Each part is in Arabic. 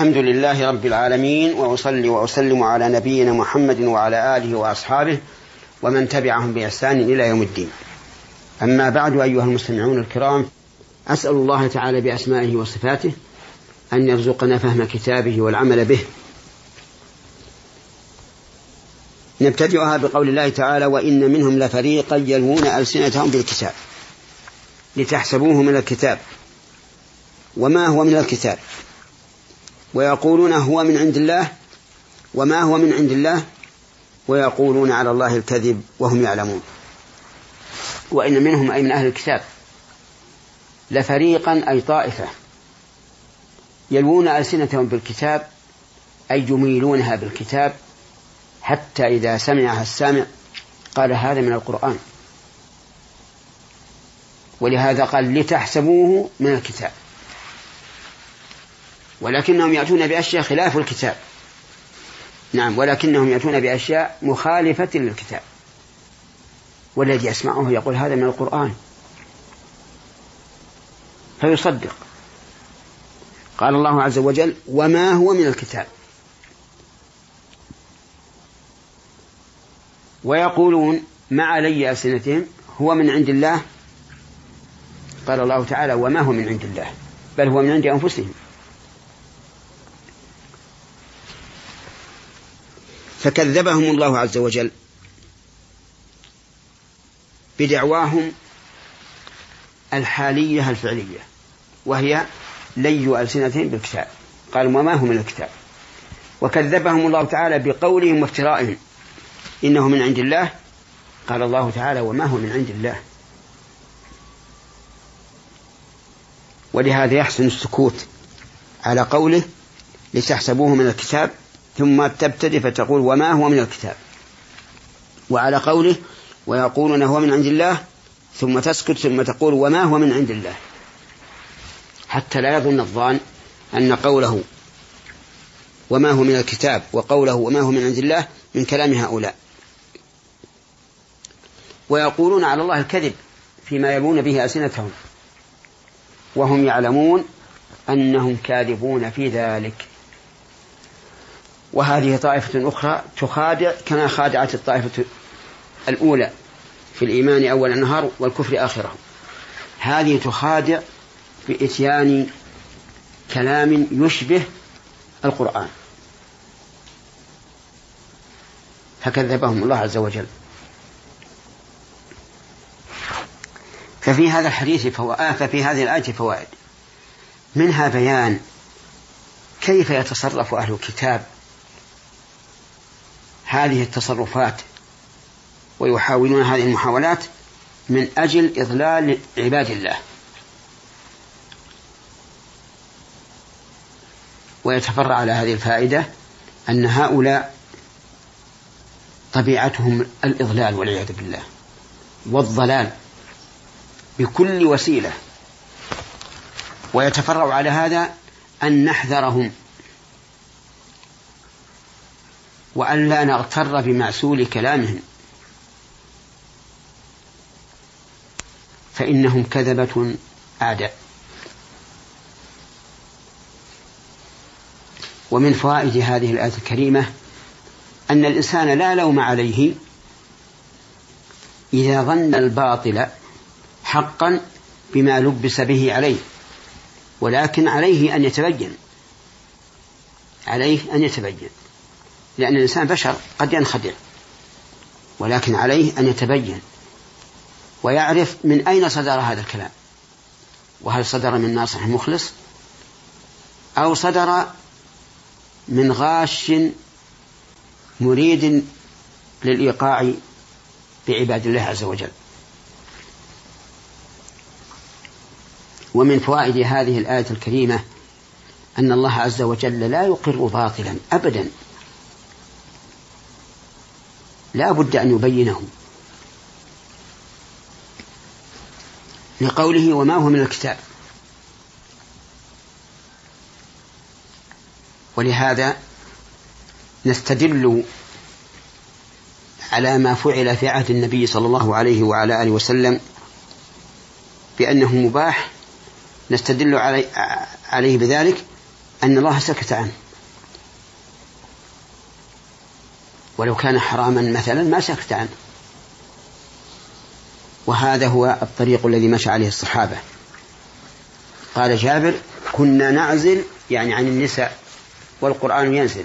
الحمد لله رب العالمين وأصلي وأسلم على نبينا محمد وعلى آله وأصحابه ومن تبعهم بإحسان إلى يوم الدين. أما بعد أيها المستمعون الكرام أسأل الله تعالى بأسمائه وصفاته أن يرزقنا فهم كتابه والعمل به. نبتدئها بقول الله تعالى وإن منهم لفريقا يلوون ألسنتهم بالكتاب لتحسبوه من الكتاب وما هو من الكتاب ويقولون هو من عند الله وما هو من عند الله ويقولون على الله الكذب وهم يعلمون. وإن منهم أي من أهل الكتاب لفريقا أي طائفة يلوون ألسنتهم بالكتاب أي يميلونها بالكتاب حتى إذا سمعها السامع قال هذا من القرآن. ولهذا قال لتحسبوه من الكتاب. ولكنهم يأتون بأشياء خلاف الكتاب. نعم ولكنهم يأتون بأشياء مخالفة للكتاب. والذي يسمعه يقول هذا من القرآن. فيصدق. قال الله عز وجل وما هو من الكتاب؟ ويقولون مع علي ألسنتهم؟ هو من عند الله؟ قال الله تعالى وما هو من عند الله؟ بل هو من عند أنفسهم. فكذبهم الله عز وجل. بدعواهم الحالية الفعلية وهي لي ألسنتهم بالكتاب. قال وما هو من الكتاب. وكذبهم الله تعالى بقولهم وافترائهم. إنه من عند الله. قال الله تعالى وما هو من عند الله. ولهذا يحسن السكوت على قوله لتحسبوه من الكتاب ثم تبتدئ فتقول وما هو من الكتاب. وعلى قوله ويقولون هو من عند الله ثم تسكت ثم تقول وما هو من عند الله. حتى لا يظن الظان أن قوله وما هو من الكتاب وقوله وما هو من عند الله من كلام هؤلاء. ويقولون على الله الكذب فيما يلون به ألسنتهم. وهم يعلمون أنهم كاذبون في ذلك. وهذه طائفة أخرى تخادع كما خادعت الطائفة الأولى في الإيمان أول النهار والكفر آخره. هذه تخادع بإتيان كلام يشبه القرآن. فكذبهم الله عز وجل. ففي هذا الحديث فوائد ففي هذه الآية فوائد. منها بيان كيف يتصرف أهل الكتاب هذه التصرفات ويحاولون هذه المحاولات من أجل إضلال عباد الله. ويتفرع على هذه الفائدة أن هؤلاء طبيعتهم الإضلال والعياذ بالله والضلال بكل وسيلة. ويتفرع على هذا أن نحذرهم وأن لا نغتر بمعسول كلامهم. فإنهم كذبة أعداء ومن فوائد هذه الآية الكريمة أن الإنسان لا لوم عليه إذا ظن الباطل حقا بما لبس به عليه ولكن عليه أن يتبين. عليه أن يتبين. لأن الإنسان بشر قد ينخدع ولكن عليه أن يتبين ويعرف من أين صدر هذا الكلام. وهل صدر من ناصح مخلص أو صدر من غاش مريد للإيقاع بعباد الله عز وجل. ومن فوائد هذه الآية الكريمة أن الله عز وجل لا يقر باطلا أبدا. لا بد أن يبينه لقوله وما هو من الكتاب. ولهذا نستدل على ما فعل في عهد النبي صلى الله عليه وعلى آله وسلم بأنه مباح. نستدل عليه بذلك أن الله سكت عنه. ولو كان حراما مثلا ما سكت عنه. وهذا هو الطريق الذي مشى عليه الصحابة. قال جابر كنا نعزل يعني عن النساء والقرآن ينزل.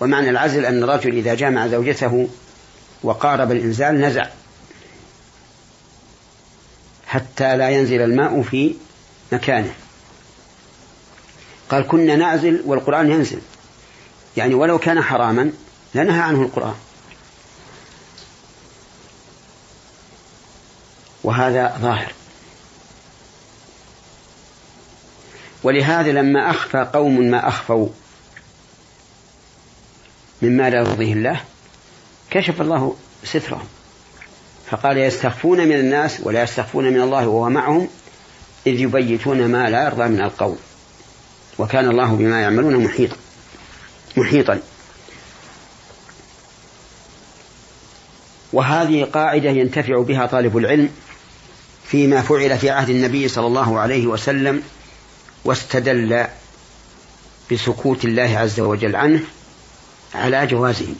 ومعنى العزل أن الرجل إذا جامع زوجته وقارب الإنزال نزع. حتى لا ينزل الماء في مكانه. قال كنا نعزل والقرآن ينزل. يعني ولو كان حراما لنهى عنه القرآن. وهذا ظاهر. ولهذا لما أخفى قوم ما أخفوا مما لا يرضيه الله كشف الله سترهم. فقال يستخفون من الناس ولا يستخفون من الله وهو معهم إذ يبيتون ما لا يرضى من القول. وكان الله بما يعملون محيطا. محيطا. وهذه قاعدة ينتفع بها طالب العلم فيما فعل في عهد النبي صلى الله عليه وسلم واستدل بسكوت الله عز وجل عنه على جوازه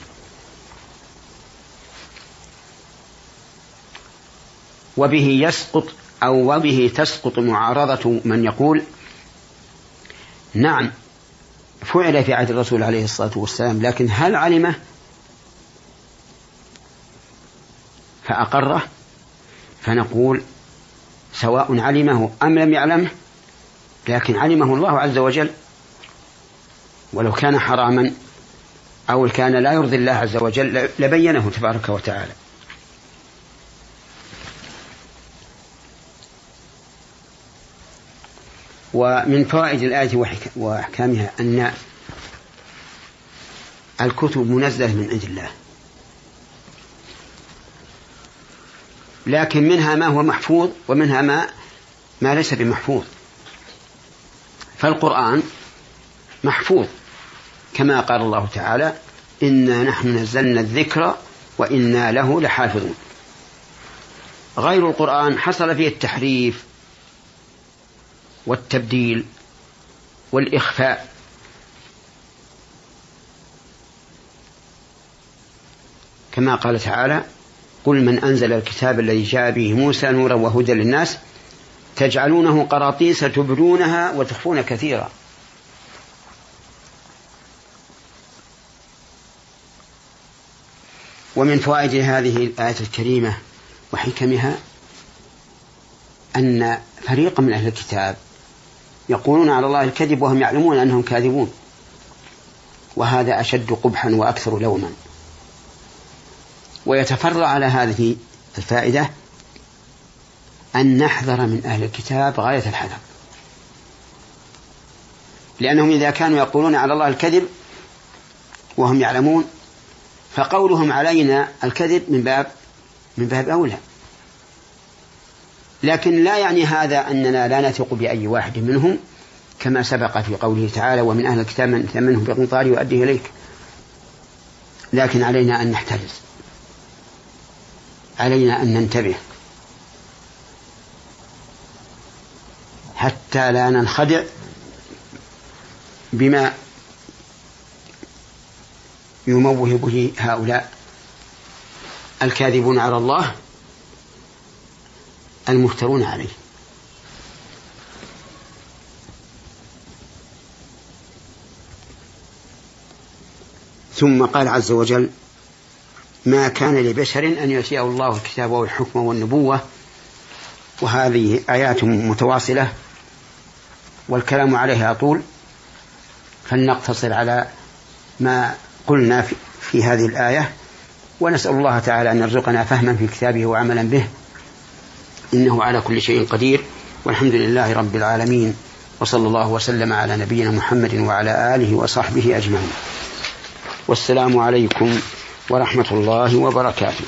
وبه يسقط أو وبه تسقط معارضة من يقول نعم فعل في عهد الرسول عليه الصلاة والسلام لكن هل علمه؟ فأقره فنقول سواء علمه أم لم يعلمه لكن علمه الله عز وجل ولو كان حراما أو كان لا يرضي الله عز وجل لبينه تبارك وتعالى. ومن فوائد الآية وأحكامها أن الكتب منزلة من عند الله. لكن منها ما هو محفوظ ومنها ما ما ليس بمحفوظ. فالقرآن محفوظ كما قال الله تعالى إنا نحن نزلنا الذكر وإنا له لحافظون. غير القرآن حصل فيه التحريف والتبديل والإخفاء. كما قال تعالى قل من أنزل الكتاب الذي جاء به موسى نورا وهدى للناس تجعلونه قراطيس تبدونها وتخفون كثيرا. ومن فوائد هذه الآية الكريمة وحكمها أن فريقا من أهل الكتاب يقولون على الله الكذب وهم يعلمون أنهم كاذبون. وهذا أشد قبحا وأكثر لوما. ويتفرع على هذه الفائدة أن نحذر من أهل الكتاب غاية الحذر. لأنهم إذا كانوا يقولون على الله الكذب وهم يعلمون فقولهم علينا الكذب من باب من باب أولى. لكن لا يعني هذا أننا لا نثق بأي واحد منهم كما سبق في قوله تعالى ومن أهل الكتاب من ثمنه بقنطار يؤديه إليك. لكن علينا أن نحترز. علينا أن ننتبه. حتى لا ننخدع بما يموه به هؤلاء الكاذبون على الله المفترون عليه. ثم قال عز وجل ما كان لبشر أن يؤتيه الله الكتاب والحكم والنبوة وهذه آيات متواصلة والكلام عليها طول فلنقتصر على ما قلنا في, في هذه الآية. ونسأل الله تعالى أن يرزقنا فهما في كتابه وعملا به. إنه على كل شيء قدير. والحمد لله رب العالمين. وصلى الله وسلم على نبينا محمد وعلى آله وصحبه أجمعين. والسلام عليكم ورحمة الله وبركاته.